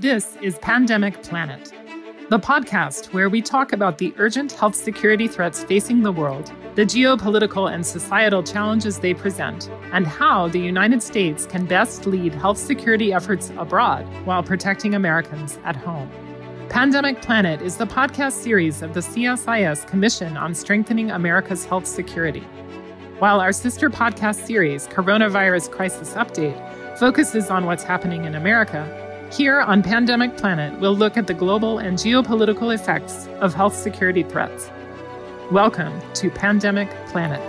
This is Pandemic Planet, the podcast where we talk about the urgent health security threats facing the world, the geopolitical and societal challenges they present, and how the United States can best lead health security efforts abroad while protecting Americans at home. Pandemic Planet is the podcast series of the CSIS Commission on Strengthening America's Health Security. While our sister podcast series, Coronavirus Crisis Update, focuses on what's happening in America, here on Pandemic Planet, we'll look at the global and geopolitical effects of health security threats. Welcome to Pandemic Planet.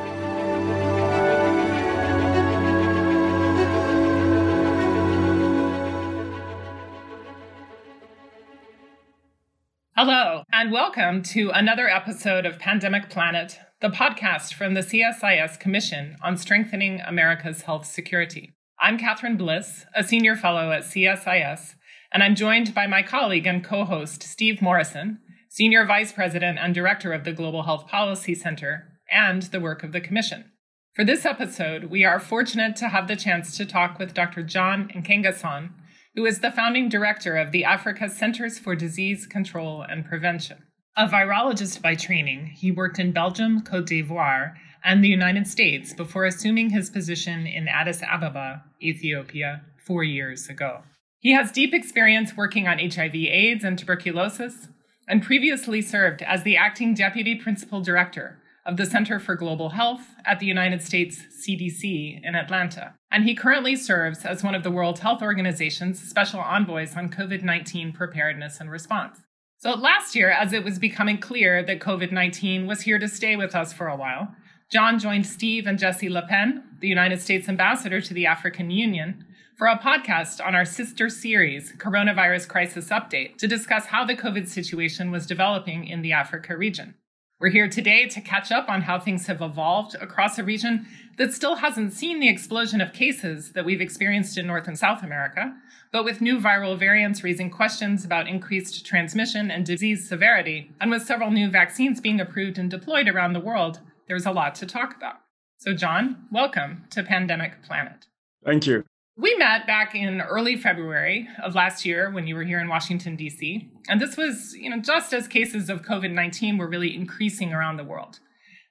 Hello, and welcome to another episode of Pandemic Planet, the podcast from the CSIS Commission on Strengthening America's Health Security. I'm Catherine Bliss, a senior fellow at CSIS, and I'm joined by my colleague and co host, Steve Morrison, senior vice president and director of the Global Health Policy Center and the work of the Commission. For this episode, we are fortunate to have the chance to talk with Dr. John Nkengasong, who is the founding director of the Africa Centers for Disease Control and Prevention. A virologist by training, he worked in Belgium, Cote d'Ivoire, and the United States before assuming his position in Addis Ababa, Ethiopia, four years ago. He has deep experience working on HIV, AIDS, and tuberculosis, and previously served as the acting deputy principal director of the Center for Global Health at the United States CDC in Atlanta. And he currently serves as one of the World Health Organization's special envoys on COVID 19 preparedness and response. So last year, as it was becoming clear that COVID 19 was here to stay with us for a while, John joined Steve and Jesse Lapenn, the United States ambassador to the African Union, for a podcast on our sister series, Coronavirus Crisis Update, to discuss how the COVID situation was developing in the Africa region. We're here today to catch up on how things have evolved across a region that still hasn't seen the explosion of cases that we've experienced in North and South America, but with new viral variants raising questions about increased transmission and disease severity, and with several new vaccines being approved and deployed around the world, there's a lot to talk about. So, John, welcome to Pandemic Planet. Thank you. We met back in early February of last year when you were here in Washington, D.C. And this was, you know, just as cases of COVID 19 were really increasing around the world.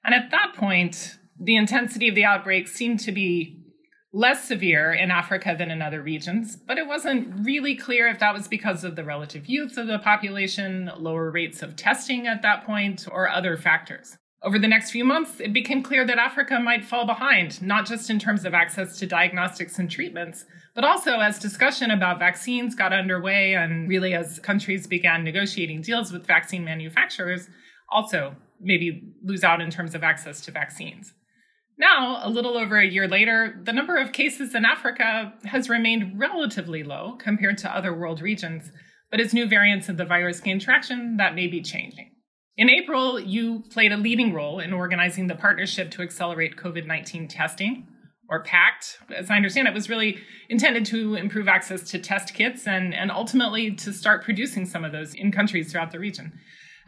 And at that point, the intensity of the outbreak seemed to be less severe in Africa than in other regions, but it wasn't really clear if that was because of the relative youth of the population, lower rates of testing at that point, or other factors. Over the next few months, it became clear that Africa might fall behind, not just in terms of access to diagnostics and treatments, but also as discussion about vaccines got underway and really as countries began negotiating deals with vaccine manufacturers, also maybe lose out in terms of access to vaccines. Now, a little over a year later, the number of cases in Africa has remained relatively low compared to other world regions, but as new variants of the virus gain traction, that may be changing. In April, you played a leading role in organizing the Partnership to Accelerate COVID 19 Testing, or PACT. As I understand it, was really intended to improve access to test kits and, and ultimately to start producing some of those in countries throughout the region.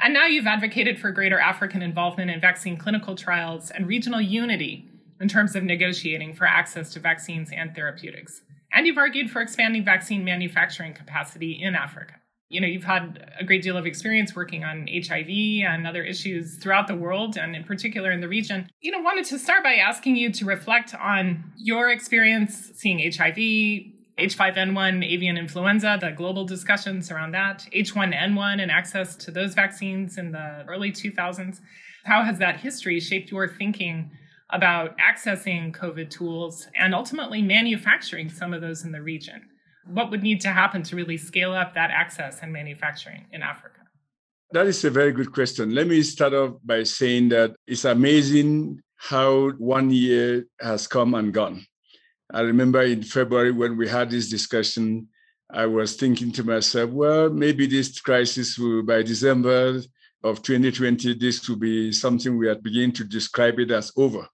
And now you've advocated for greater African involvement in vaccine clinical trials and regional unity in terms of negotiating for access to vaccines and therapeutics. And you've argued for expanding vaccine manufacturing capacity in Africa you know you've had a great deal of experience working on hiv and other issues throughout the world and in particular in the region you know wanted to start by asking you to reflect on your experience seeing hiv H5N1 avian influenza, the global discussions around that, H1N1 and access to those vaccines in the early 2000s. How has that history shaped your thinking about accessing COVID tools and ultimately manufacturing some of those in the region? What would need to happen to really scale up that access and manufacturing in Africa? That is a very good question. Let me start off by saying that it's amazing how one year has come and gone. I remember in February when we had this discussion, I was thinking to myself, well, maybe this crisis will, by December of 2020, this will be something we are beginning to describe it as over.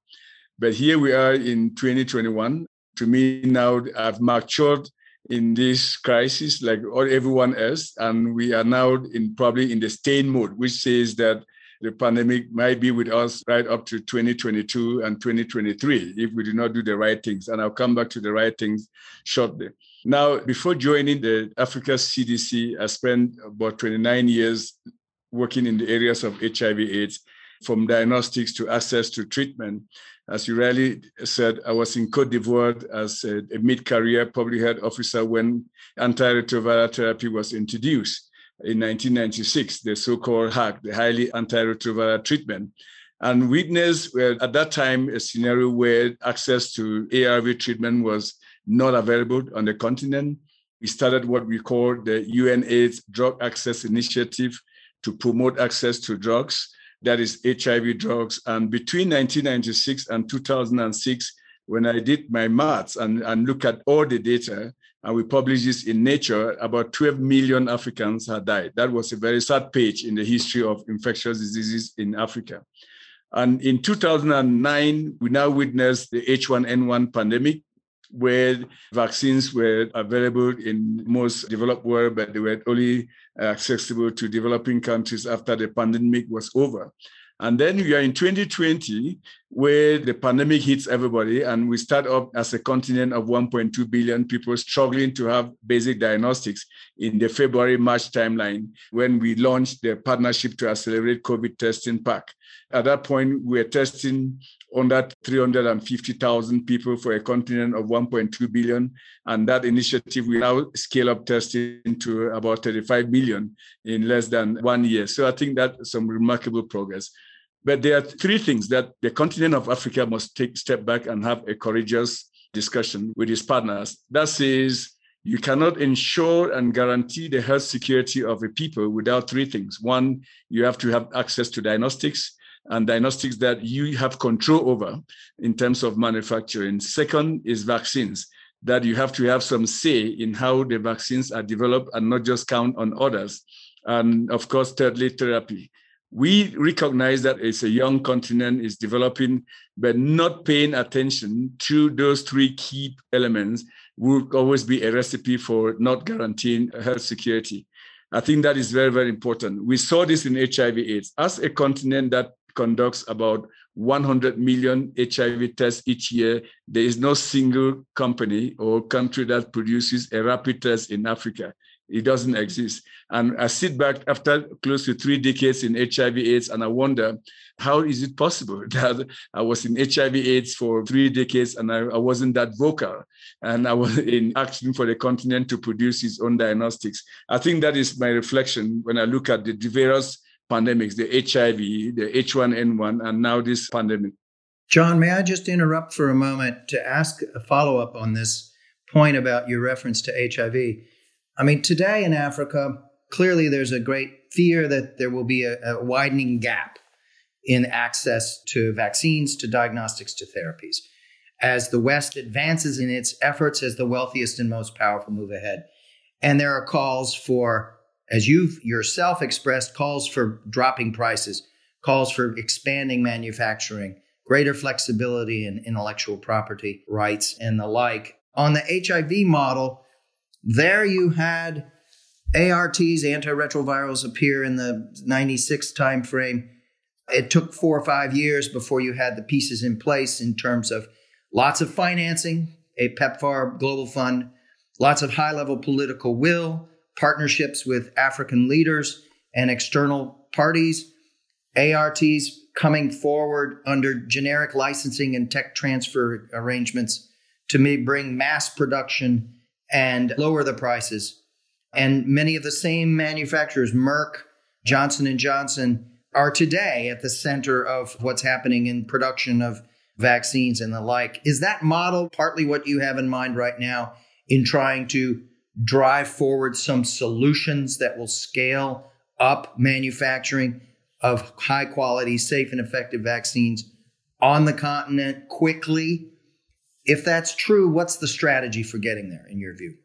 But here we are in 2021. To me now, I've matured in this crisis like all everyone else and we are now in probably in the staying mode which says that the pandemic might be with us right up to 2022 and 2023 if we do not do the right things. And I'll come back to the right things shortly. Now, before joining the Africa CDC, I spent about 29 years working in the areas of HIV AIDS, from diagnostics to access to treatment. As you rightly said, I was in Cote d'Ivoire as a, a mid-career public health officer when antiretroviral therapy was introduced in 1996, the so-called HAART, the highly antiretroviral treatment, and witnessed at that time a scenario where access to ARV treatment was not available on the continent. We started what we call the UNAIDS Drug Access Initiative to promote access to drugs, that is HIV drugs. And between 1996 and 2006, when I did my maths and, and look at all the data, and we published this in Nature, about 12 million Africans had died. That was a very sad page in the history of infectious diseases in Africa. And in 2009, we now witnessed the H1N1 pandemic, where vaccines were available in most developed world, but they were only uh, accessible to developing countries after the pandemic was over. And then we are in 2020, where the pandemic hits everybody, and we start up as a continent of 1.2 billion people struggling to have basic diagnostics in the February March timeline when we launched the partnership to accelerate COVID testing PACT. At that point, we were testing under 350,000 people for a continent of 1.2 billion. And that initiative will now scale up testing to about 35 million in less than one year. So I think that's some remarkable progress. But there are three things that the continent of Africa must take step back and have a courageous discussion with its partners. That says you cannot ensure and guarantee the health security of a people without three things. One, you have to have access to diagnostics and diagnostics that you have control over in terms of manufacturing. Second is vaccines, that you have to have some say in how the vaccines are developed and not just count on others. And of course, thirdly, therapy. We recognize that it's a young continent, is developing, but not paying attention to those three key elements will always be a recipe for not guaranteeing health security. I think that is very, very important. We saw this in HIV AIDS. As a continent that conducts about 100 million HIV tests each year. There is no single company or country that produces a rapid test in Africa. It doesn't exist. And I sit back after close to three decades in HIV AIDS and I wonder, how is it possible that I was in HIV AIDS for three decades and I, I wasn't that vocal and I was in action for the continent to produce its own diagnostics? I think that is my reflection when I look at the various pandemics, the HIV, the H1N1, and now this pandemic. John, may I just interrupt for a moment to ask a follow up on this point about your reference to HIV? I mean, today in Africa, clearly there's a great fear that there will be a, a widening gap in access to vaccines, to diagnostics, to therapies. As the West advances in its efforts as the wealthiest and most powerful move ahead. And there are calls for as you've yourself expressed, calls for dropping prices, calls for expanding manufacturing, greater flexibility in intellectual property rights, and the like. On the HIV model, there you had ARTs, antiretrovirals, appear in the 96 timeframe. It took four or five years before you had the pieces in place in terms of lots of financing, a PEPFAR global fund, lots of high level political will, partnerships with African leaders and external parties, ARTs coming forward under generic licensing and tech transfer arrangements to bring mass production and lower the prices. And many of the same manufacturers, Merck, Johnson and Johnson, are today at the center of what's happening in production of vaccines and the like. Is that model partly what you have in mind right now in trying to drive forward some solutions that will scale up manufacturing of high quality, safe, and effective vaccines on the continent quickly? If that's true, what's the strategy for getting there, in your view?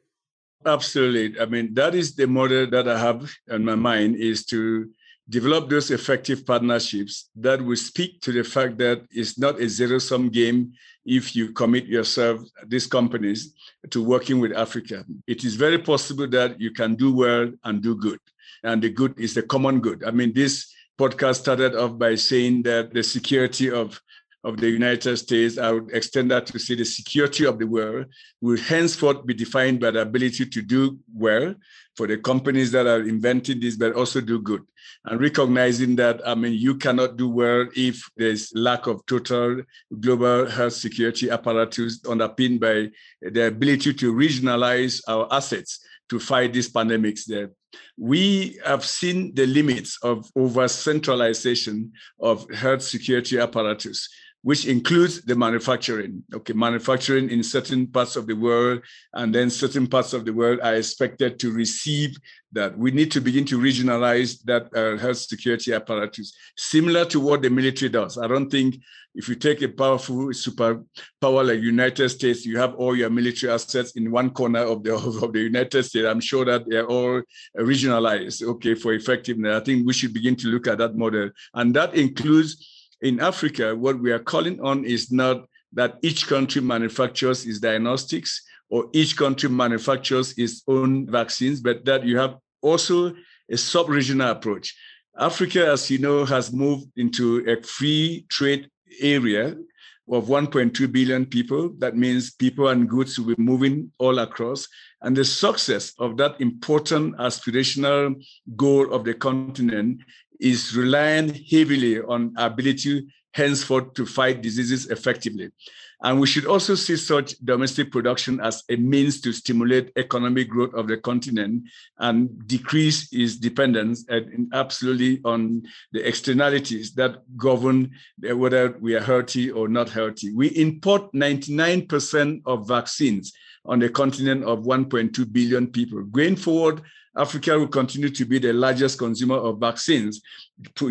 Absolutely. I mean, that is the model that I have in my mind is to develop those effective partnerships that will speak to the fact that it's not a zero sum game if you commit yourself, these companies, to working with Africa. It is very possible that you can do well and do good. And the good is the common good. I mean, this podcast started off by saying that the security of of the United States, I would extend that to say the security of the world will henceforth be defined by the ability to do well for the companies that are inventing this, but also do good. And recognizing that, I mean, you cannot do well if there's lack of total global health security apparatus underpinned by the ability to regionalize our assets to fight these pandemics there. We have seen the limits of over centralization of health security apparatus which includes the manufacturing. Okay, manufacturing in certain parts of the world, and then certain parts of the world are expected to receive that. We need to begin to regionalize that uh, health security apparatus, similar to what the military does. I don't think if you take a powerful superpower like United States, you have all your military assets in one corner of the of the United States. I'm sure that they're all regionalized, okay, for effectiveness. I think we should begin to look at that model, and that includes in Africa, what we are calling on is not that each country manufactures its diagnostics or each country manufactures its own vaccines, but that you have also a sub-regional approach. Africa, as you know, has moved into a free trade area of 1.2 billion people. That means people and goods will be moving all across. And the success of that important aspirational goal of the continent is relying heavily on ability henceforth to fight diseases effectively. And we should also see such domestic production as a means to stimulate economic growth of the continent and decrease its dependence absolutely on the externalities that govern whether we are healthy or not healthy. We import 99% of vaccines on the continent of 1.2 billion people. Going forward, Africa will continue to be the largest consumer of vaccines,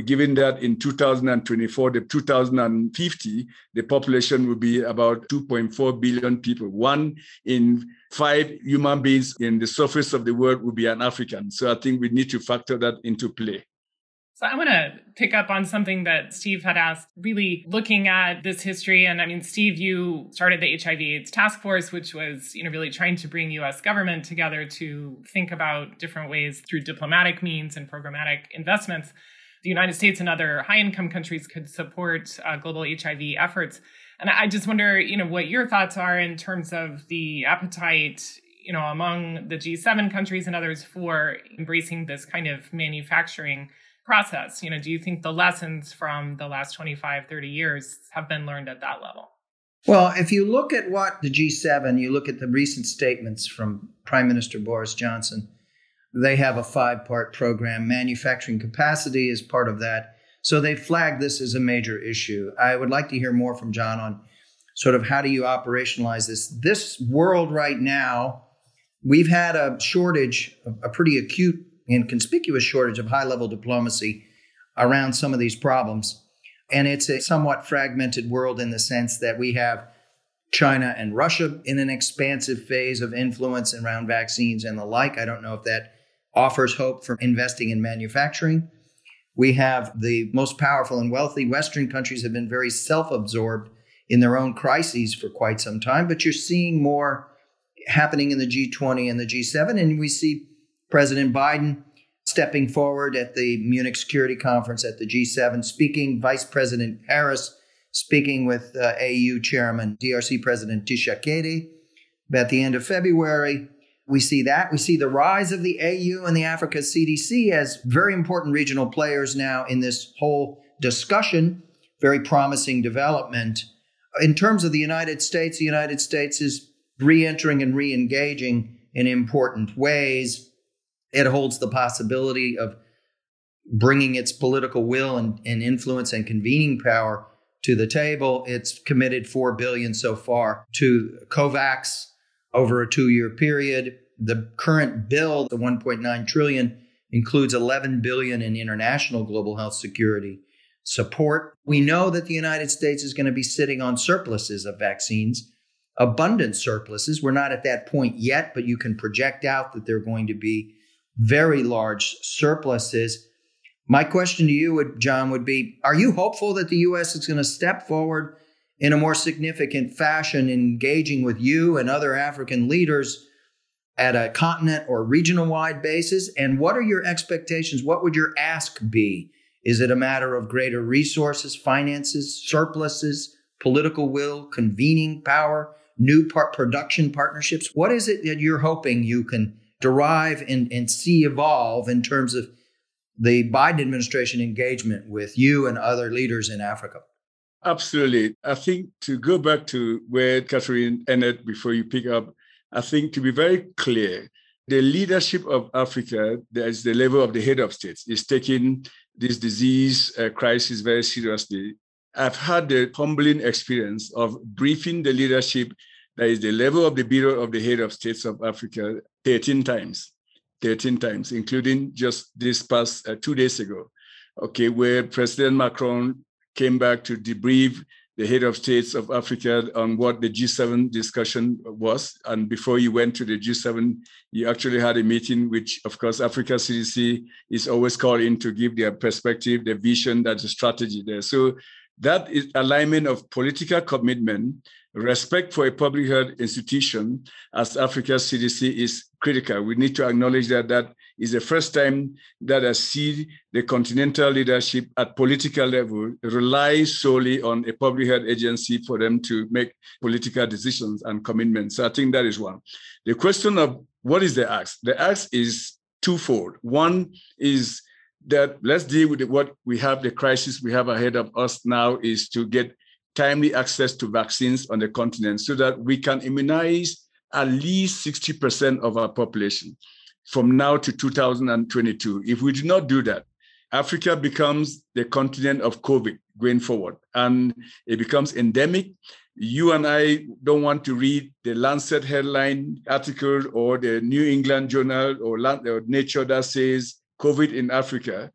given that in 2024 to 2050, the population will be about 2.4 billion people. One in five human beings in the surface of the world will be an African. So I think we need to factor that into play. So I want to pick up on something that Steve had asked, really looking at this history. And I mean, Steve, you started the HIV AIDS task force, which was, you know, really trying to bring US government together to think about different ways through diplomatic means and programmatic investments. The United States and other high income countries could support uh, global HIV efforts. And I just wonder, you know, what your thoughts are in terms of the appetite you know among the G7 countries and others for embracing this kind of manufacturing process? You know, do you think the lessons from the last 25, 30 years have been learned at that level? Well, if you look at what the G7, you look at the recent statements from Prime Minister Boris Johnson, they have a five part program. Manufacturing capacity is part of that. So they flagged this as a major issue. I would like to hear more from John on sort of how do you operationalize this? This world right now, we've had a shortage, a pretty acute and conspicuous shortage of high level diplomacy around some of these problems. And it's a somewhat fragmented world in the sense that we have China and Russia in an expansive phase of influence around vaccines and the like. I don't know if that offers hope for investing in manufacturing. We have the most powerful and wealthy Western countries have been very self absorbed in their own crises for quite some time, but you're seeing more happening in the G20 and the G7. And we see President Biden stepping forward at the Munich Security Conference at the G7, speaking, Vice President Harris speaking with uh, AU Chairman DRC President Tshisekedi at the end of February. We see that. We see the rise of the AU and the Africa CDC as very important regional players now in this whole discussion. Very promising development. In terms of the United States, the United States is re entering and re engaging in important ways. It holds the possibility of bringing its political will and, and influence and convening power to the table. It's committed 4 billion so far to COVAX over a 2-year period. The current bill, the 1.9 trillion, includes 11 billion in international global health security support. We know that the United States is going to be sitting on surpluses of vaccines, abundant surpluses. We're not at that point yet, but you can project out that they're going to be very large surpluses. My question to you, would, John, would be Are you hopeful that the U.S. is going to step forward in a more significant fashion, engaging with you and other African leaders at a continent or regional wide basis? And what are your expectations? What would your ask be Is it a matter of greater resources, finances, surpluses, political will, convening power, new part production partnerships? What is it that you're hoping you can derive and, and see evolve in terms of the Biden administration engagement with you and other leaders in Africa? Absolutely. I think to go back to where Catherine ended before you pick up, I think to be very clear, the leadership of Africa, as the level of the head of states, is taking this disease uh, crisis very seriously. I've had the humbling experience of briefing the leadership that is the level of the Bureau of the Head of States of Africa 13 times, 13 times, including just this past uh, two days ago, okay, where President Macron came back to debrief the head of states of Africa on what the G7 discussion was. And before you went to the G7, you actually had a meeting, which, of course, Africa CDC is always called in to give their perspective, their vision, that's a strategy there. So that is alignment of political commitment, respect for a public health institution as Africa CDC is critical. We need to acknowledge that that is the first time that I see the continental leadership at political level rely solely on a public health agency for them to make political decisions and commitments. So I think that is one. The question of what is the ask? The ask is twofold. One is that let's deal with what we have, the crisis we have ahead of us now is to get timely access to vaccines on the continent so that we can immunize at least 60% of our population from now to 2022. If we do not do that, Africa becomes the continent of COVID going forward, and it becomes endemic. You and I don't want to read the Lancet headline article or the New England Journal or, Nature that says COVID in Africa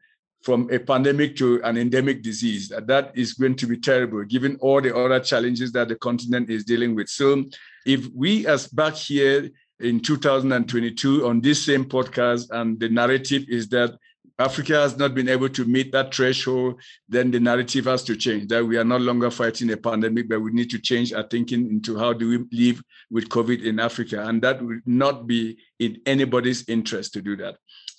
from a pandemic to an endemic disease. That is going to be terrible, given all the other challenges that the continent is dealing with. So, if we, as back here in 2022 on this same podcast, and the narrative is that Africa has not been able to meet that threshold, then the narrative has to change. That we are no longer fighting a pandemic, but we need to change our thinking into how do we live with COVID in Africa. And that would not be in anybody's interest to do that.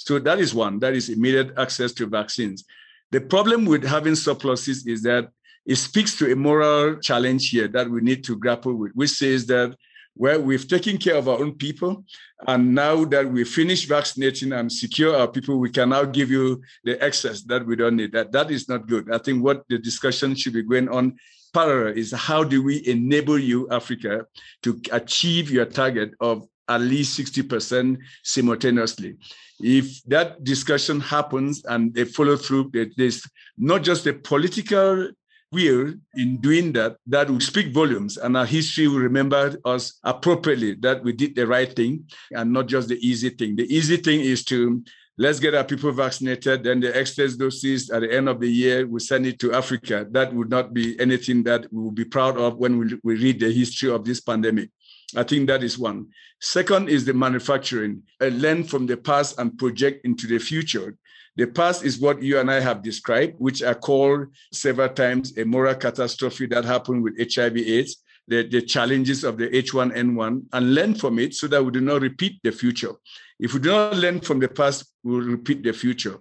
So that is one, that is immediate access to vaccines. The problem with having surpluses is that it speaks to a moral challenge here that we need to grapple with, which says that where we've taken care of our own people. And now that we finish vaccinating and secure our people, we can now give you the excess that we don't need. That that is not good. I think what the discussion should be going on parallel is how do we enable you, Africa, to achieve your target of at least 60% simultaneously. If that discussion happens and they follow through, there's not just a political will in doing that, that will speak volumes and our history will remember us appropriately that we did the right thing and not just the easy thing. The easy thing is to let's get our people vaccinated, then the excess doses at the end of the year, we send it to Africa. That would not be anything that we will be proud of when we, we read the history of this pandemic. I think that is one. Second is the manufacturing, learn from the past and project into the future. The past is what you and I have described, which are called several times a moral catastrophe that happened with HIV AIDS, the, the challenges of the H1N1, and learn from it so that we do not repeat the future. If we do not learn from the past, we will repeat the future.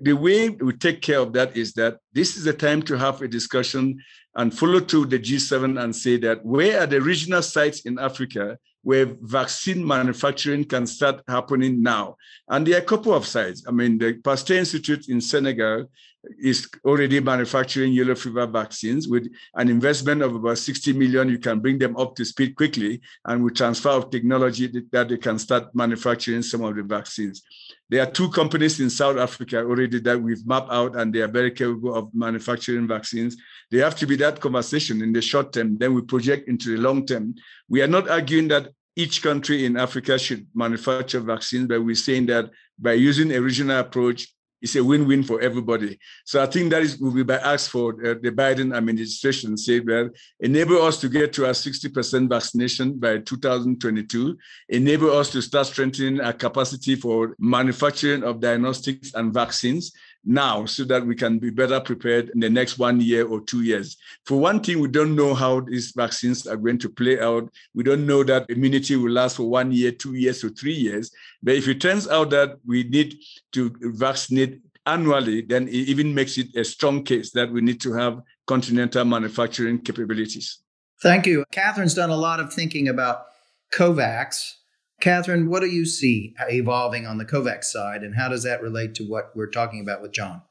The way we take care of that is that this is the time to have a discussion and follow through the G7 and say that where are the regional sites in Africa where vaccine manufacturing can start happening now. And there are a couple of sites. I mean, the Pasteur Institute in Senegal is already manufacturing yellow fever vaccines with an investment of about 60 million. You can bring them up to speed quickly, and with transfer of technology that they can start manufacturing some of the vaccines. There are two companies in South Africa already that we've mapped out, and they are very capable of manufacturing vaccines. they have to be that conversation in the short term, then we project into the long term. We are not arguing that each country in Africa should manufacture vaccines, but we're saying that by using a regional approach, it's a win-win for everybody. So I think that is will be by ask for uh, the Biden administration say well, enable us to get to our 60% vaccination by 2022, enable us to start strengthening our capacity for manufacturing of diagnostics and vaccines, now so that we can be better prepared in the next one year or two years. For one thing, we don't know how these vaccines are going to play out. We don't know that immunity will last for one year, two years, or three years. But if it turns out that we need to vaccinate annually, then it even makes it a strong case that we need to have continental manufacturing capabilities. Thank you. Catherine's done a lot of thinking about COVAX. Catherine, what do you see evolving on the COVAX side, and how does that relate to what we're talking about with John?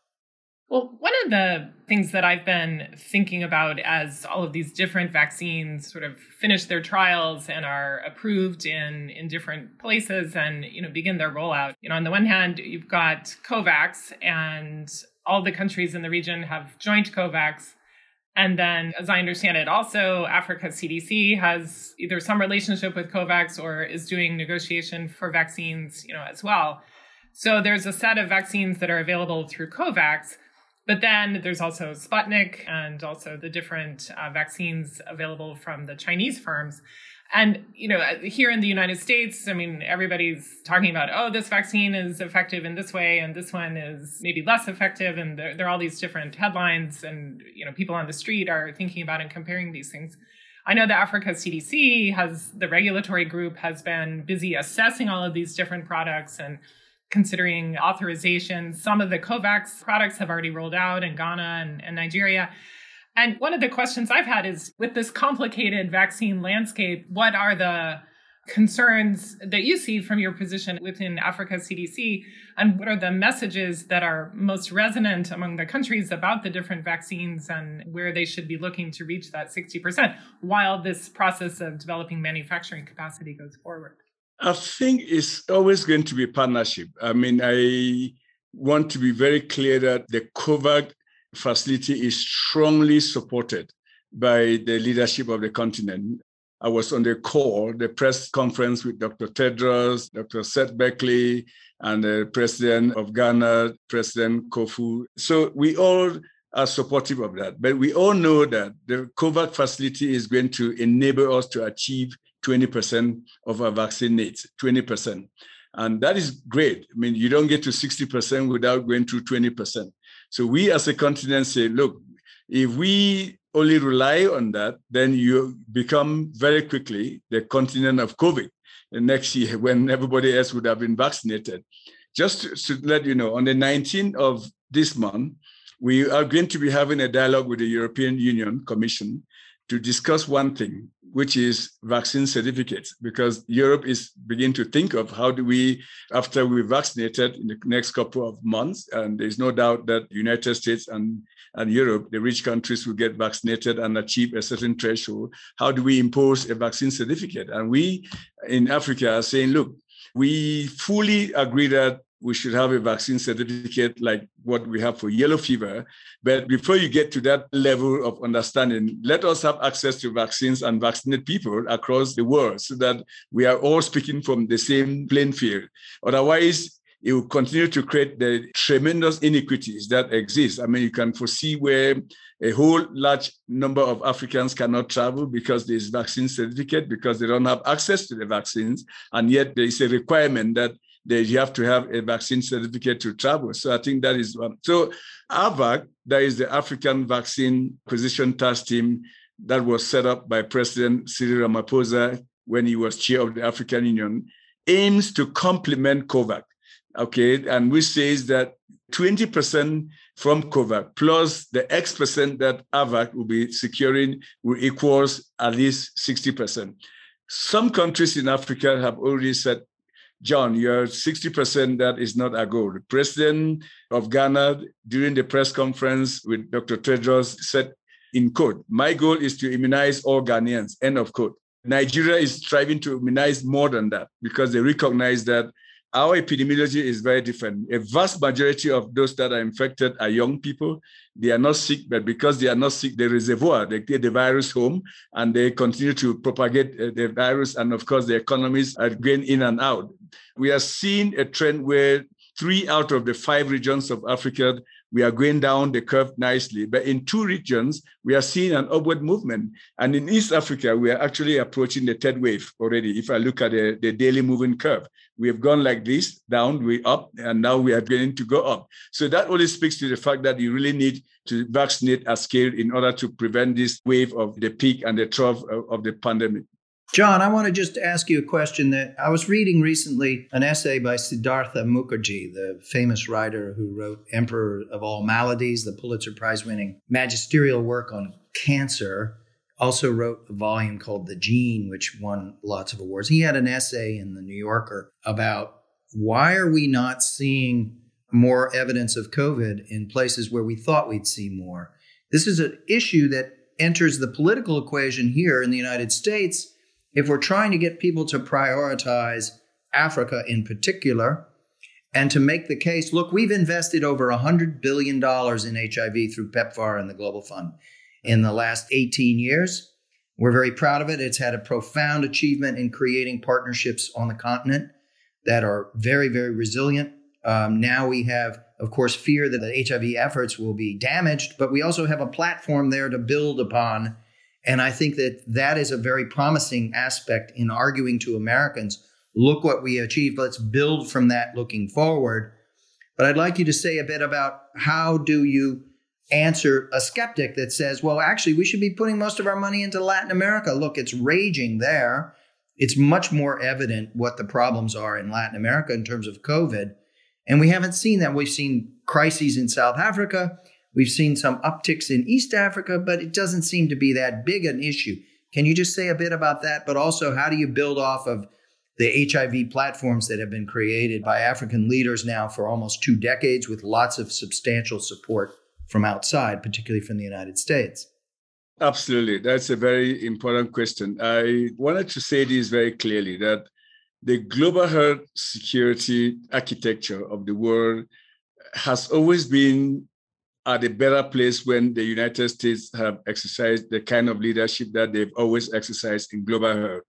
Well, one of the things that I've been thinking about as all of these different vaccines sort of finish their trials and are approved in, in different places and, you know, begin their rollout. You know, on the one hand, you've got COVAX and all the countries in the region have joined COVAX. And then, as I understand it, also Africa CDC has either some relationship with COVAX or is doing negotiation for vaccines, you know, as well. So there's a set of vaccines that are available through COVAX. But then there's also Sputnik and also the different uh, vaccines available from the Chinese firms. And, you know, uh, here in the United States, I mean, everybody's talking about, oh, this vaccine is effective in this way and this one is maybe less effective. And there, there are all these different headlines and, you know, people on the street are thinking about and comparing these things. I know the Africa CDC has, the regulatory group has been busy assessing all of these different products and considering authorization. Some of the COVAX products have already rolled out in Ghana and, and Nigeria. And one of the questions I've had is with this complicated vaccine landscape, what are the concerns that you see from your position within Africa CDC? And what are the messages that are most resonant among the countries about the different vaccines and where they should be looking to reach that 60% while this process of developing manufacturing capacity goes forward? I think it's always going to be partnership. I mean, I want to be very clear that the COVAX facility is strongly supported by the leadership of the continent. I was on the call, the press conference with Dr. Tedros, Dr. Seth Berkley, and the president of Ghana, President Kofi. So we all are supportive of that. But we all know that the COVAX facility is going to enable us to achieve 20% of our vaccine needs, 20%. And that is great. I mean, you don't get to 60% without going through 20%. So we as a continent say, look, if we only rely on that, then you become very quickly the continent of COVID the next year when everybody else would have been vaccinated. Just to, to let you know, on the 19th of this month, we are going to be having a dialogue with the European Union Commission to discuss one thing, which is vaccine certificates, because Europe is beginning to think of how do we, after we vaccinated in the next couple of months, and there's no doubt that United States and, and Europe, the rich countries will get vaccinated and achieve a certain threshold. How do we impose a vaccine certificate? And we in Africa are saying, look, we fully agree that we should have a vaccine certificate like what we have for yellow fever. But before you get to that level of understanding, let us have access to vaccines and vaccinate people across the world so that we are all speaking from the same playing field. Otherwise, it will continue to create the tremendous inequities that exist. I mean, you can foresee where a whole large number of Africans cannot travel because there's vaccine certificate, because they don't have access to the vaccines. And yet there is a requirement that that you have to have a vaccine certificate to travel. So I think that is one. So AVAC, that is the African Vaccine Acquisition Task Team that was set up by President Cyril Ramaphosa when he was chair of the African Union, aims to complement COVAX. Okay, and which says that 20% from COVAX plus the X percent that AVAC will be securing will equals at least 60%. Some countries in Africa have already said John, you're 60% that is not a goal. President of Ghana, during the press conference with Dr. Tedros, said, in quote, my goal is to immunize all Ghanaians, end of quote. Nigeria is striving to immunize more than that because they recognize that our epidemiology is very different. A vast majority of those that are infected are young people. They are not sick, but because they are not sick, the reservoir, they get the virus home and they continue to propagate uh, the virus. And of course, the economies are going in and out. We are seeing a trend where three out of the five regions of Africa we are going down the curve nicely. But in two regions, we are seeing an upward movement. And in East Africa, we are actually approaching the third wave already. If I look at the, the daily moving curve, we have gone like this, down, we up, and now we are beginning to go up. So that only speaks to the fact that you really need to vaccinate at scale in order to prevent this wave of the peak and the trough of, of the pandemic. John, I want to just ask you a question that I was reading recently an essay by Siddhartha Mukherjee, the famous writer who wrote Emperor of All Maladies, the Pulitzer Prize winning magisterial work on cancer. Also wrote a volume called The Gene, which won lots of awards. He had an essay in the New Yorker about why are we not seeing more evidence of COVID in places where we thought we'd see more. This is an issue that enters the political equation here in the United States if we're trying to get people to prioritize Africa in particular and to make the case look, we've invested over $100 billion in HIV through PEPFAR and the Global Fund in the last 18 years. We're very proud of it. It's had a profound achievement in creating partnerships on the continent that are very, very resilient. Um, now we have, of course, fear that the HIV efforts will be damaged, but we also have a platform there to build upon and I think that that is a very promising aspect in arguing to Americans look what we achieved. Let's build from that looking forward. But I'd like you to say a bit about how do you answer a skeptic that says, well, actually, we should be putting most of our money into Latin America. Look, it's raging there. It's much more evident what the problems are in Latin America in terms of COVID. And we haven't seen that. We've seen crises in South Africa. We've seen some upticks in East Africa, but it doesn't seem to be that big an issue. Can you just say a bit about that? But also, how do you build off of the HIV platforms that have been created by African leaders now for almost two decades with lots of substantial support from outside, particularly from the United States? Absolutely. That's a very important question. I wanted to say this very clearly that the global health security architecture of the world has always been at a better place when the United States have exercised the kind of leadership that they've always exercised in global health.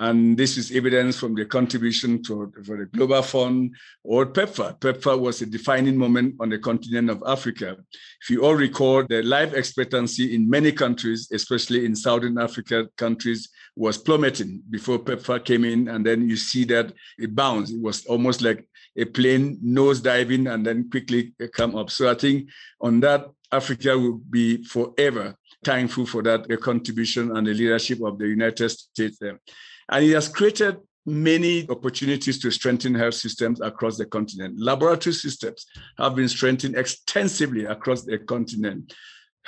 And this is evidence from the contribution to for the Global Fund or PEPFAR. PEPFAR was a defining moment on the continent of Africa. If you all recall, the life expectancy in many countries, especially in Southern Africa countries, was plummeting before PEPFAR came in. And then you see that it bounced. It was almost like a plane nose diving and then quickly come up. So I think on that, Africa will be forever thankful for that contribution and the leadership of the United States. And it has created many opportunities to strengthen health systems across the continent. Laboratory systems have been strengthened extensively across the continent.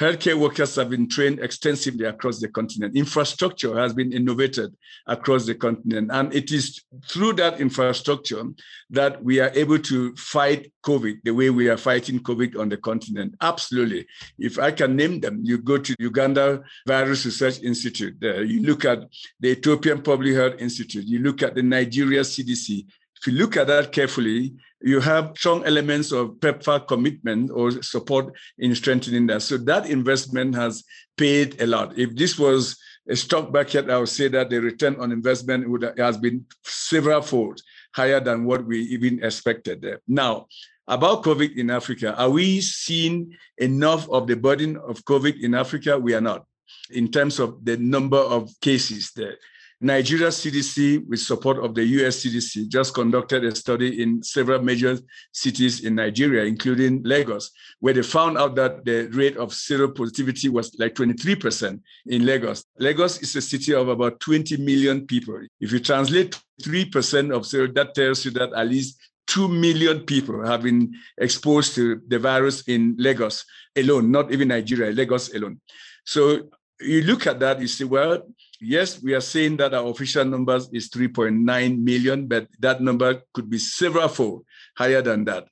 Healthcare workers have been trained extensively across the continent. Infrastructure has been innovated across the continent. And it is through that infrastructure that we are able to fight COVID the way we are fighting COVID on the continent. Absolutely. If I can name them, you go to Uganda Virus Research Institute, you look at the Ethiopian Public Health Institute, you look at the Nigeria CDC, if you look at that carefully, you have strong elements of PEPFAR commitment or support in strengthening that. So that investment has paid a lot. If this was a stock market, I would say that the return on investment would has been several fold higher than what we even expected. Now, about COVID in Africa, are we seeing enough of the burden of COVID in Africa? We are not in terms of the number of cases there. Nigeria CDC, with support of the US CDC, just conducted a study in several major cities in Nigeria, including Lagos, where they found out that the rate of seropositivity was like 23% in Lagos. Lagos is a city of about 20 million people. If you translate 3% of zero, that tells you that at least 2 million people have been exposed to the virus in Lagos alone, not even Nigeria, Lagos alone. So you look at that, you see, well, yes, we are saying that our official numbers is 3.9 million, but that number could be several fold higher than that.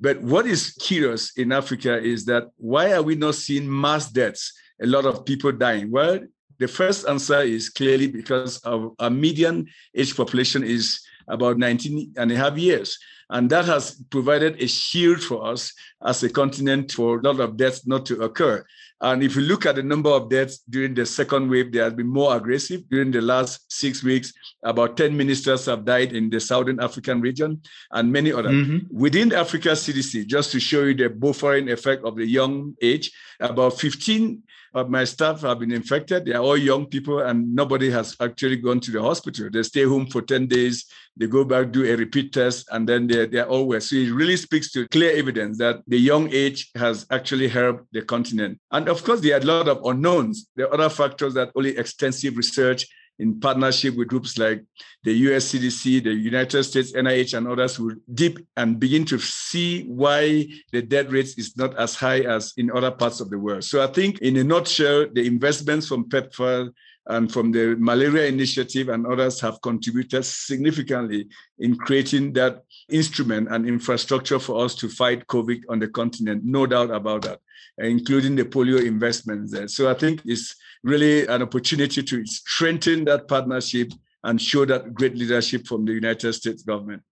But what is curious in Africa is that why are we not seeing mass deaths? A lot of people dying. Well, the first answer is clearly because our median age population is about 19 and a half years. And that has provided a shield for us as a continent for a lot of deaths not to occur. And if you look at the number of deaths during the second wave, they have been more aggressive. During the last six weeks, about 10 ministers have died in the Southern African region and many others. Mm-hmm. Within Africa CDC, just to show you the buffering effect of the young age, about 15 of my staff have been infected. They are all young people, and nobody has actually gone to the hospital. They stay home for 10 days, they go back, do a repeat test, and then they're, they're all well. So it really speaks to clear evidence that the young age has actually helped the continent. And of course, there are a lot of unknowns. There are other factors that only extensive research in partnership with groups like the US CDC, the United States NIH, and others will deep and begin to see why the death rates is not as high as in other parts of the world. So I think in a nutshell, the investments from PEPFAR and from the malaria initiative and others have contributed significantly in creating that instrument and infrastructure for us to fight COVID on the continent. No doubt about that, including the polio investments there. So I think it's really an opportunity to strengthen that partnership and show that great leadership from the United States government.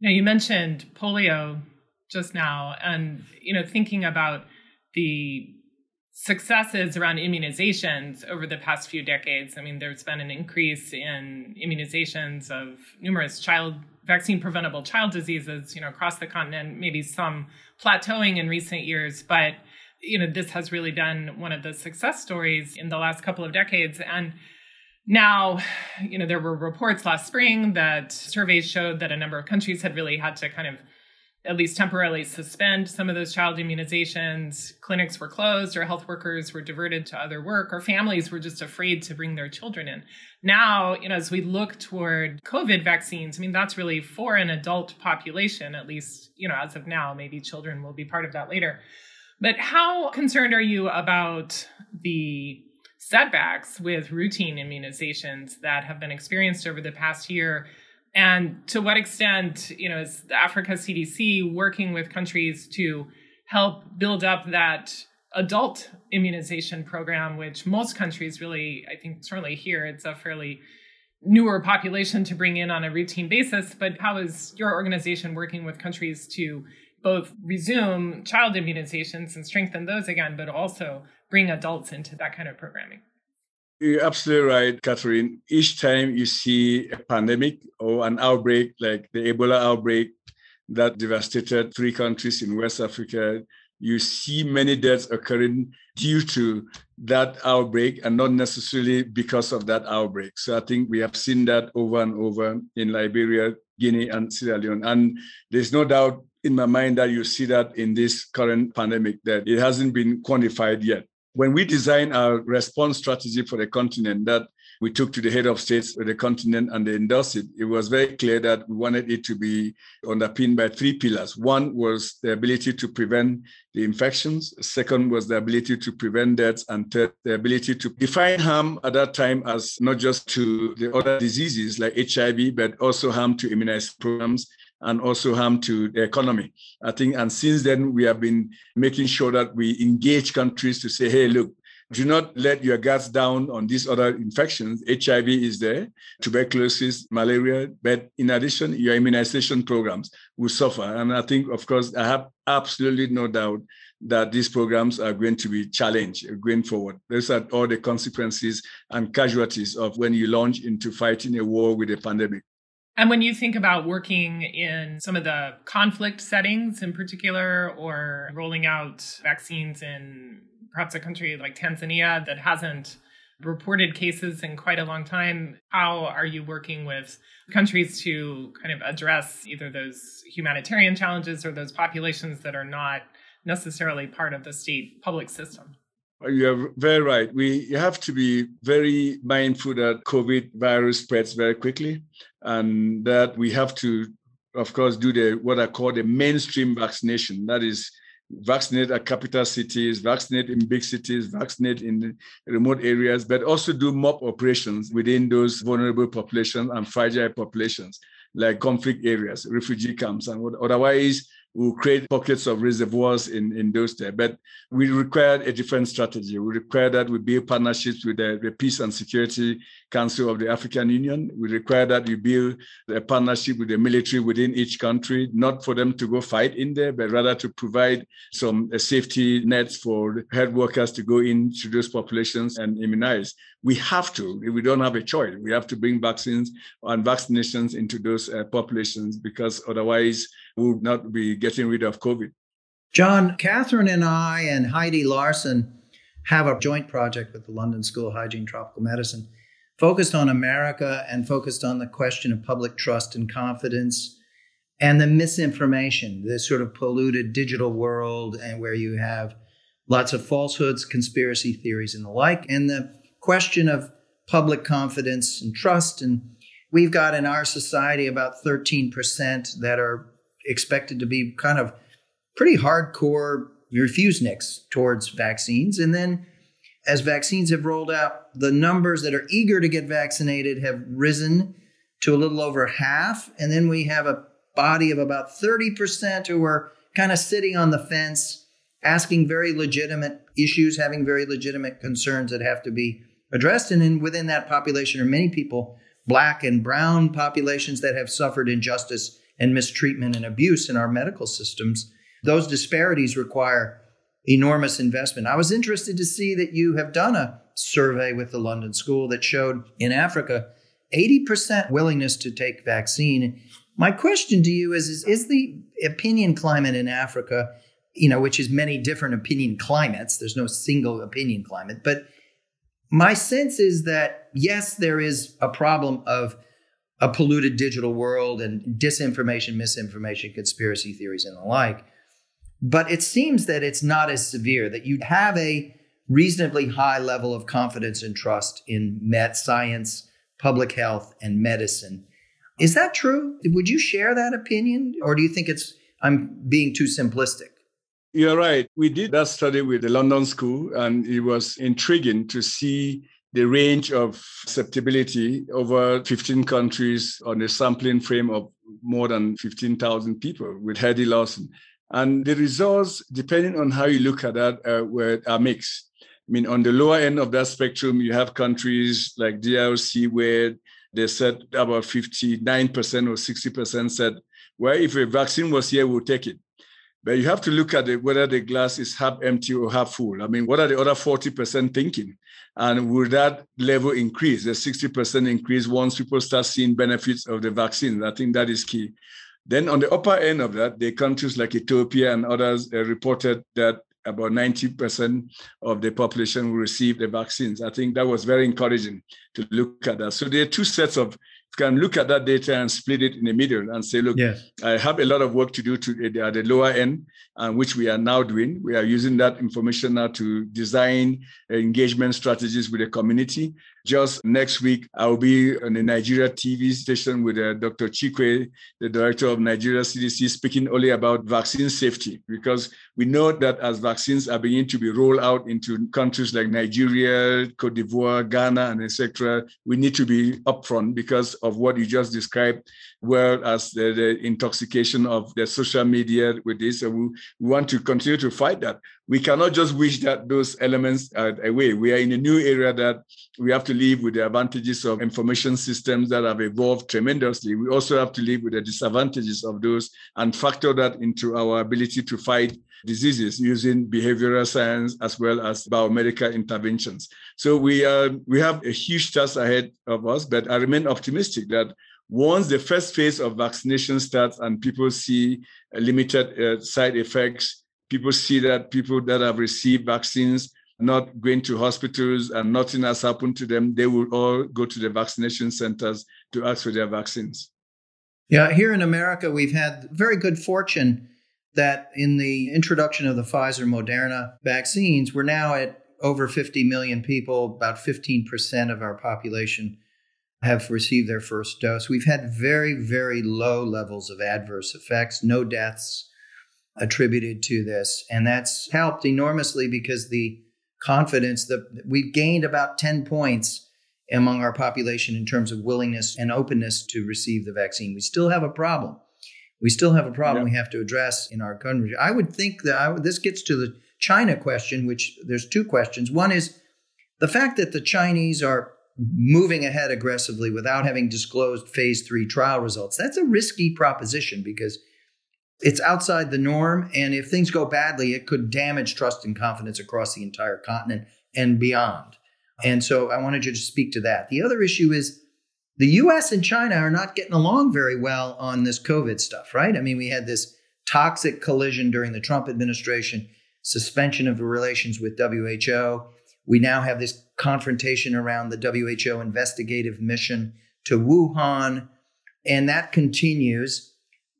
Now you mentioned polio just now, and you know, thinking about the successes around immunizations over the past few decades. I mean, there's been an increase in immunizations of numerous child vaccine preventable child diseases, you know, across the continent, maybe some plateauing in recent years, but you know, this has really been one of the success stories in the last couple of decades and now, you know, there were reports last spring that surveys showed that a number of countries had really had to kind of at least temporarily suspend some of those child immunizations. Clinics were closed, or health workers were diverted to other work, or families were just afraid to bring their children in. Now, you know, as we look toward COVID vaccines, I mean, that's really for an adult population, at least, you know, as of now. Maybe children will be part of that later. But how concerned are you about the setbacks with routine immunizations that have been experienced over the past year? And to what extent, you know, is the Africa CDC working with countries to help build up that adult immunization program, which most countries really, I think, certainly here, it's a fairly newer population to bring in on a routine basis. But how is your organization working with countries to both resume child immunizations and strengthen those again, but also bring adults into that kind of programming? You're absolutely right, Catherine. Each time you see a pandemic or an outbreak like the Ebola outbreak that devastated three countries in West Africa, you see many deaths occurring due to that outbreak and not necessarily because of that outbreak. So I think we have seen that over and over in Liberia, Guinea, and Sierra Leone. And there's no doubt in my mind that you see that in this current pandemic, that it hasn't been quantified yet. When we designed our response strategy for the continent that we took to the head of states of the continent and they endorsed it, it was very clear that we wanted it to be underpinned by three pillars. One was the ability to prevent the infections. Second was the ability to prevent deaths. And third, the ability to define harm at that time as not just to the other diseases like HIV, but also harm to immunization programs and also harm to the economy. I think, and since then, we have been making sure that we engage countries to say, hey, look, do not let your guards down on these other infections. HIV is there, tuberculosis, malaria, but in addition, your immunization programs will suffer. And I think, of course, I have absolutely no doubt that these programs are going to be challenged going forward. Those are all the consequences and casualties of when you launch into fighting a war with a pandemic. And when you think about working in some of the conflict settings in particular, or rolling out vaccines in perhaps a country like Tanzania that hasn't reported cases in quite a long time, how are you working with countries to kind of address either those humanitarian challenges or those populations that are not necessarily part of the state public system? Uh, You're very right. We have to be very mindful that COVID virus spreads very quickly and that we have to, of course, do the what I call the mainstream vaccination. That is vaccinate at capital cities, vaccinate in big cities, vaccinate in remote areas, but also do mob operations within those vulnerable populations and fragile populations like conflict areas, refugee camps, and what otherwise will create pockets of reservoirs in, in those there. But we require a different strategy. We require that we build partnerships with uh, the, the, Peace and Security Council of the African Union. We require that we build a partnership with the military within each country, not for them to go fight in there, but rather to provide some uh, safety nets for health workers to go into those populations and immunize. We have to, we don't have a choice. We have to bring vaccines and vaccinations into those uh, populations because otherwise we would not be getting rid of COVID. John, Catherine and I and Heidi Larson have a joint project with the London School of Hygiene Tropical Medicine focused on America and focused on the question of public trust and confidence and the misinformation, this sort of polluted digital world and where you have lots of falsehoods, conspiracy theories, and the like, and the question of public confidence and trust. And we've got in our society about 13% that are expected to be kind of pretty hardcore refuseniks towards vaccines. And then as vaccines have rolled out, the numbers that are eager to get vaccinated have risen to a little over half. And then we have a body of about 30% who are kind of sitting on the fence, asking very legitimate issues, having very legitimate concerns that have to be addressed. And then within that population are many people, black and brown populations that have suffered injustice and mistreatment and abuse in our medical systems. Those disparities require enormous investment. I was interested to see that you have done a survey with the London School that showed in Africa 80% willingness to take vaccine. My question to you is, is, is the opinion climate in Africa, you know, which is many different opinion climates, there's no single opinion climate, but my sense is that yes, there is a problem of a polluted digital world and disinformation, misinformation, conspiracy theories, and the like. But it seems that it's not as severe, that you have a reasonably high level of confidence and trust in med science, public health, and medicine. Is that true? Would you share that opinion? Or do you think it's I'm being too simplistic? You're right. We did that study with the London School, and it was intriguing to see the range of susceptibility over 15 countries on a sampling frame of more than 15,000 people with Heidi Larson. And the results, depending on how you look at that, uh, were are mixed. I mean, on the lower end of that spectrum, you have countries like DRC where they said about 59% or 60% said, well, if a vaccine was here, we'll take it. But you have to look at it, whether the glass is half empty or half full. I mean, what are the other 40% thinking? And will that level increase, the 60% increase once people start seeing benefits of the vaccine? I think that is key. Then on the upper end of that, the countries like Ethiopia and others uh, reported that about 90% of the population will receive the vaccines. I think that was very encouraging to look at that. So there are two sets of you can look at that data and split it in the middle and say, look, yes. I have a lot of work to do to, at the lower end, uh, which we are now doing. We are using that information now to design engagement strategies with the community just next week, I'll be on a Nigeria TV station with uh, Dr. Chikwe, the director of Nigeria CDC, speaking only about vaccine safety, because we know that as vaccines are beginning to be rolled out into countries like Nigeria, Cote d'Ivoire, Ghana, and etc., we need to be upfront because of what you just described, well as the, the intoxication of the social media with this. So we, we want to continue to fight that we cannot just wish that those elements are away. We are in a new area that we have to live with the advantages of information systems that have evolved tremendously. We also have to live with the disadvantages of those and factor that into our ability to fight diseases using behavioral science as well as biomedical interventions. So we uh, we have a huge task ahead of us, but I remain optimistic that once the first phase of vaccination starts and people see limited uh, side effects people see that people that have received vaccines not going to hospitals and nothing has happened to them, they will all go to the vaccination centers to ask for their vaccines. Yeah, here in America, we've had very good fortune that in the introduction of the Pfizer Moderna vaccines, we're now at over 50 million people, about 15% of our population have received their first dose. We've had very, very low levels of adverse effects, no deaths, attributed to this. And that's helped enormously because the confidence that we've gained about 10 points among our population in terms of willingness and openness to receive the vaccine. We still have a problem. We still have a problem yeah. we have to address in our country. I would think that I, this gets to the China question, which there's two questions. One is the fact that the Chinese are moving ahead aggressively without having disclosed phase three trial results. That's a risky proposition because it's outside the norm. And if things go badly, it could damage trust and confidence across the entire continent and beyond. And so I wanted to speak to that. The other issue is the US and China are not getting along very well on this COVID stuff, right? I mean, we had this toxic collision during the Trump administration, suspension of relations with WHO. We now have this confrontation around the WHO investigative mission to Wuhan, and that continues.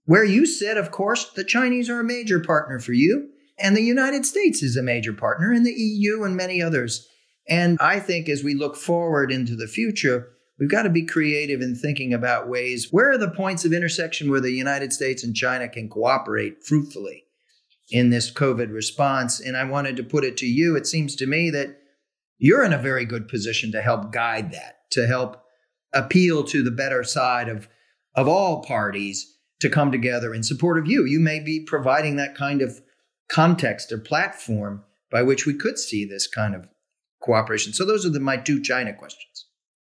Where you sit, of course, the Chinese are a major partner for you, and the United States is a major partner, and the EU and many others. And I think as we look forward into the future, we've got to be creative in thinking about ways where are the points of intersection where the United States and China can cooperate fruitfully in this COVID response. And I wanted to put it to you. It seems to me that you're in a very good position to help guide that, to help appeal to the better side of, of all parties to come together in support of you. You may be providing that kind of context or platform by which we could see this kind of cooperation. So those are the my two China questions.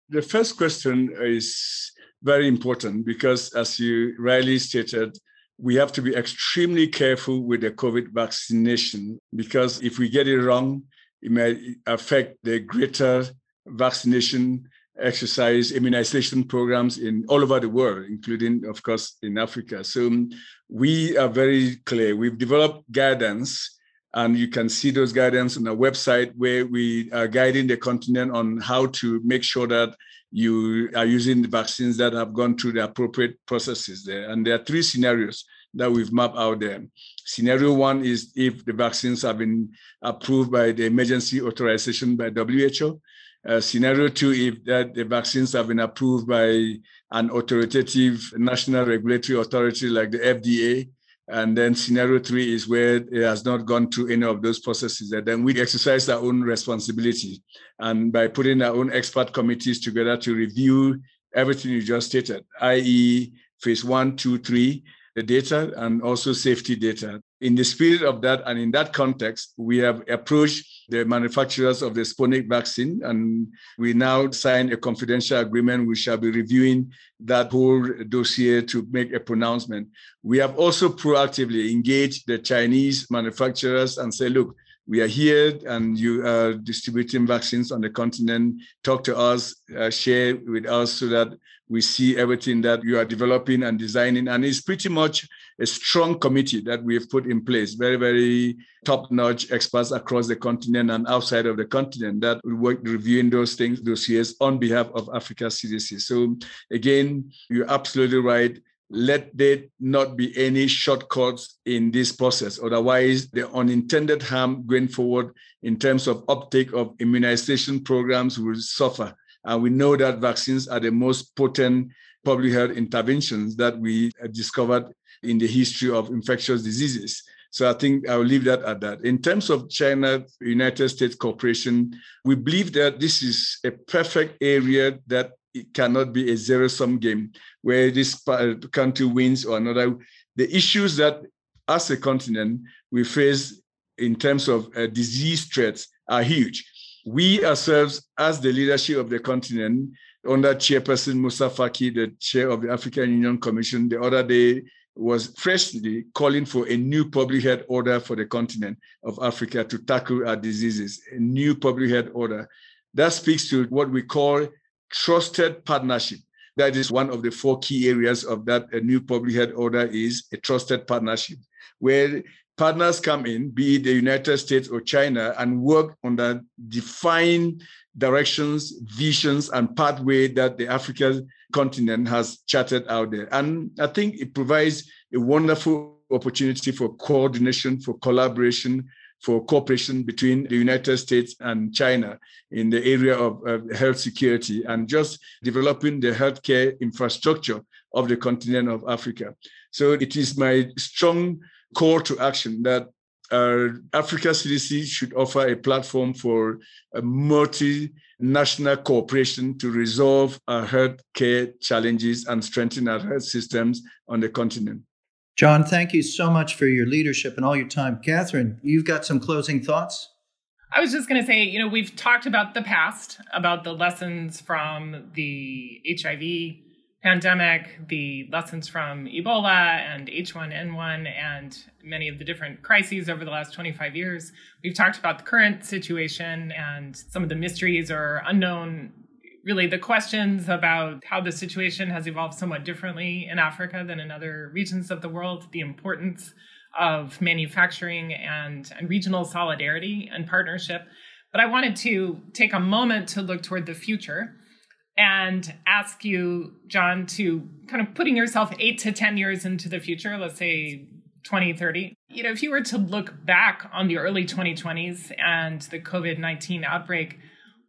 The first question is very important because, as you rightly stated, we have to be extremely careful with the COVID vaccination because if we get it wrong, it may affect the greater vaccination exercise immunization programs in all over the world, including, of course, in Africa. So um, we are very clear. We've developed guidance, and you can see those guidance on our website where we are guiding the continent on how to make sure that you are using the vaccines that have gone through the appropriate processes there. And there are three scenarios that we've mapped out there. Scenario one is if the vaccines have been approved by the emergency authorization by WHO. Uh, scenario two, if that the vaccines have been approved by an authoritative national regulatory authority like the FDA. And then scenario three is where it has not gone through any of those processes. And then we exercise our own responsibility. And by putting our own expert committees together to review everything you just stated, i.e., phase one, two, three, the data and also safety data. In the spirit of that and in that context, we have approached the manufacturers of the Sputnik vaccine, and we now signed a confidential agreement. We shall be reviewing that whole dossier to make a pronouncement. We have also proactively engaged the Chinese manufacturers and say, look, we are here and you are distributing vaccines on the continent. Talk to us, uh, share with us so that we see everything that you are developing and designing. And it's pretty much a strong committee that we have put in place, very, very top notch experts across the continent and outside of the continent that work reviewing those things, dossiers on behalf of Africa CDC. So, again, you're absolutely right. Let there not be any shortcuts in this process. Otherwise, the unintended harm going forward in terms of uptake of immunization programs will suffer and we know that vaccines are the most potent public health interventions that we have discovered in the history of infectious diseases. So I think I'll leave that at that. In terms of China United States cooperation, we believe that this is a perfect area that it cannot be a zero sum game where this country wins or another. The issues that as a continent we face in terms of uh, disease threats are huge we ourselves, as the leadership of the continent, under Chairperson Moussa Faki, the chair of the African Union Commission, the other day was freshly calling for a new public health order for the continent of Africa to tackle our diseases, a new public health order. That speaks to what we call trusted partnership. That is one of the four key areas of that a new public health order is a trusted partnership, where partners come in, be it the United States or China, and work on the defined directions, visions, and pathway that the African continent has charted out there. And I think it provides a wonderful opportunity for coordination, for collaboration, for cooperation between the United States and China in the area of uh, health security and just developing the healthcare infrastructure of the continent of Africa. So it is my strong call to action that uh, Africa CDC should offer a platform for a multinational cooperation to resolve our health care challenges and strengthen our health systems on the continent. John, thank you so much for your leadership and all your time. Catherine, you've got some closing thoughts? I was just going to say, you know, we've talked about the past, about the lessons from the HIV pandemic, the lessons from Ebola and H1N1 and many of the different crises over the last 25 years. We've talked about the current situation and some of the mysteries or unknown, really the questions about how the situation has evolved somewhat differently in Africa than in other regions of the world, the importance of manufacturing and, and regional solidarity and partnership. But I wanted to take a moment to look toward the future and ask you, John, to kind of putting yourself eight to 10 years into the future, let's say 2030. You know, if you were to look back on the early 2020s and the COVID 19 outbreak,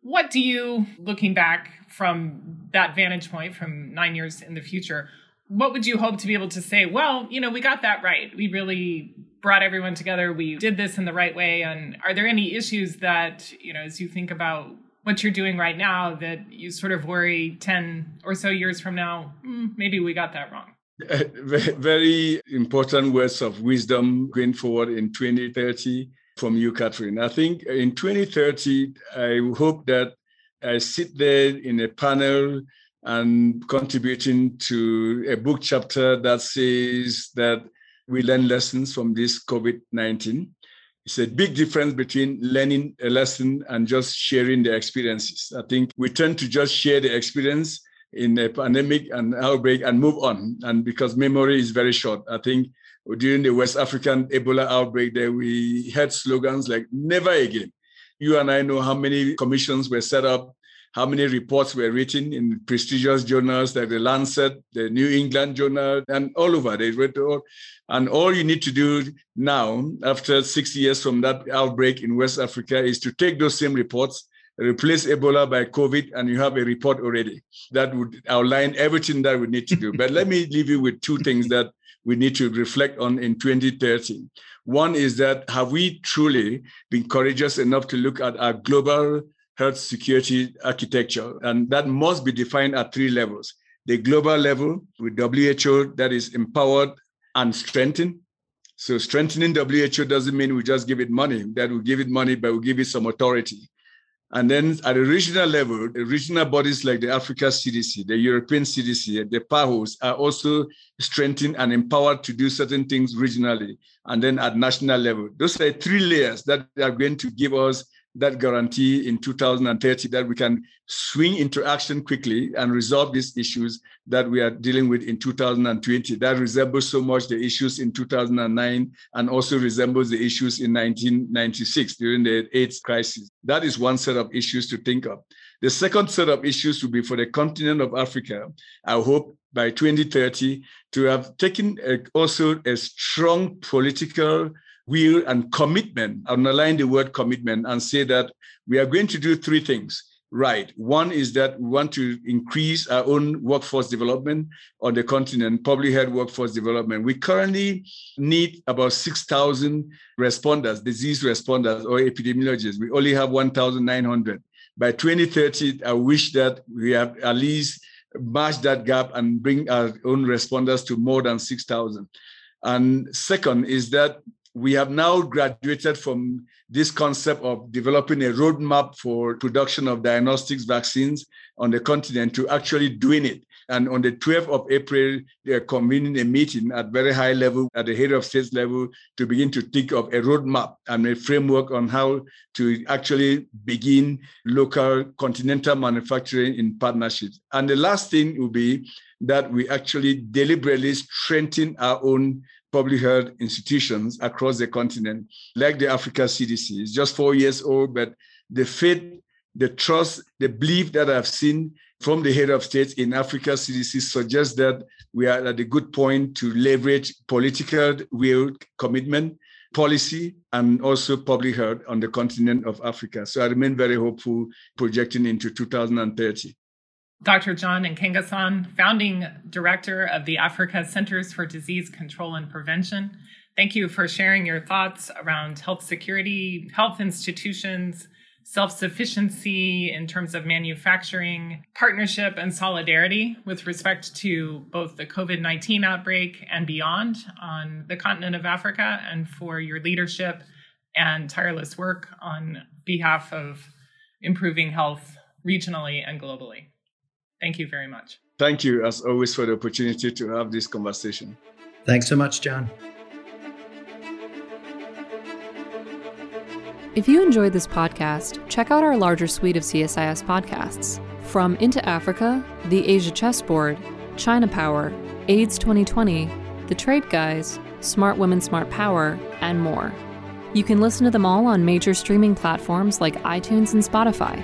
what do you, looking back from that vantage point from nine years in the future, what would you hope to be able to say, well, you know, we got that right. We really brought everyone together. We did this in the right way. And are there any issues that, you know, as you think about what you're doing right now that you sort of worry 10 or so years from now, mm, maybe we got that wrong? very important words of wisdom going forward in 2030 from you, Catherine. I think in 2030, I hope that I sit there in a panel and contributing to a book chapter that says that we learn lessons from this COVID 19. It's a big difference between learning a lesson and just sharing the experiences. I think we tend to just share the experience in a pandemic and outbreak and move on. And because memory is very short, I think during the West African Ebola outbreak, there we had slogans like "Never again." You and I know how many commissions were set up, how many reports were written in prestigious journals like the Lancet, the New England Journal, and all over. They read all. And all you need to do now, after six years from that outbreak in West Africa, is to take those same reports replace Ebola by COVID, and you have a report already that would outline everything that we need to do. but let me leave you with two things that we need to reflect on in 2030. One is that have we truly been courageous enough to look at our global health security architecture? And that must be defined at three levels. The global level with WHO that is empowered and strengthened. So strengthening WHO doesn't mean we just give it money, that we give it money, but we give it some authority. And then at a regional level, the regional bodies like the Africa CDC, the European CDC, the PAHOs are also strengthened and empowered to do certain things regionally. And then at national level, those are three layers that are going to give us that guarantee in 2030 that we can swing into action quickly and resolve these issues that we are dealing with in 2020. That resembles so much the issues in 2009 and also resembles the issues in 1996 during the AIDS crisis. That is one set of issues to think of. The second set of issues will be for the continent of Africa. I hope by 2030 to have taken a, also a strong political will and commitment, underline the word commitment, and say that we are going to do three things right. One is that we want to increase our own workforce development on the continent, public health workforce development. We currently need about 6,000 responders, disease responders, or epidemiologists. We only have 1,900. By 2030, I wish that we have at least match that gap and bring our own responders to more than 6,000. And second is that we have now graduated from this concept of developing a roadmap for production of diagnostics vaccines on the continent to actually doing it. And on the 12th of April, they're convening a meeting at very high level, at the head of states level, to begin to think of a roadmap and a framework on how to actually begin local continental manufacturing in partnerships. And the last thing will be that we actually deliberately strengthen our own public health institutions across the continent, like the Africa CDC. It's just four years old, but the faith, the trust, the belief that I've seen from the head of states in Africa CDC suggests that we are at a good point to leverage political will, commitment, policy, and also public health on the continent of Africa. So I remain very hopeful projecting into 2030. Dr. John Nkengasong, founding director of the Africa Centers for Disease Control and Prevention. Thank you for sharing your thoughts around health security, health institutions, self sufficiency in terms of manufacturing, partnership, and solidarity with respect to both the COVID 19 outbreak and beyond on the continent of Africa, and for your leadership and tireless work on behalf of improving health regionally and globally. Thank you very much. Thank you, as always, for the opportunity to have this conversation. Thanks so much, John. If you enjoyed this podcast, check out our larger suite of CSIS podcasts from Into Africa, The Asia Chessboard, China Power, AIDS 2020, The Trade Guys, Smart Women, Smart Power, and more. You can listen to them all on major streaming platforms like iTunes and Spotify.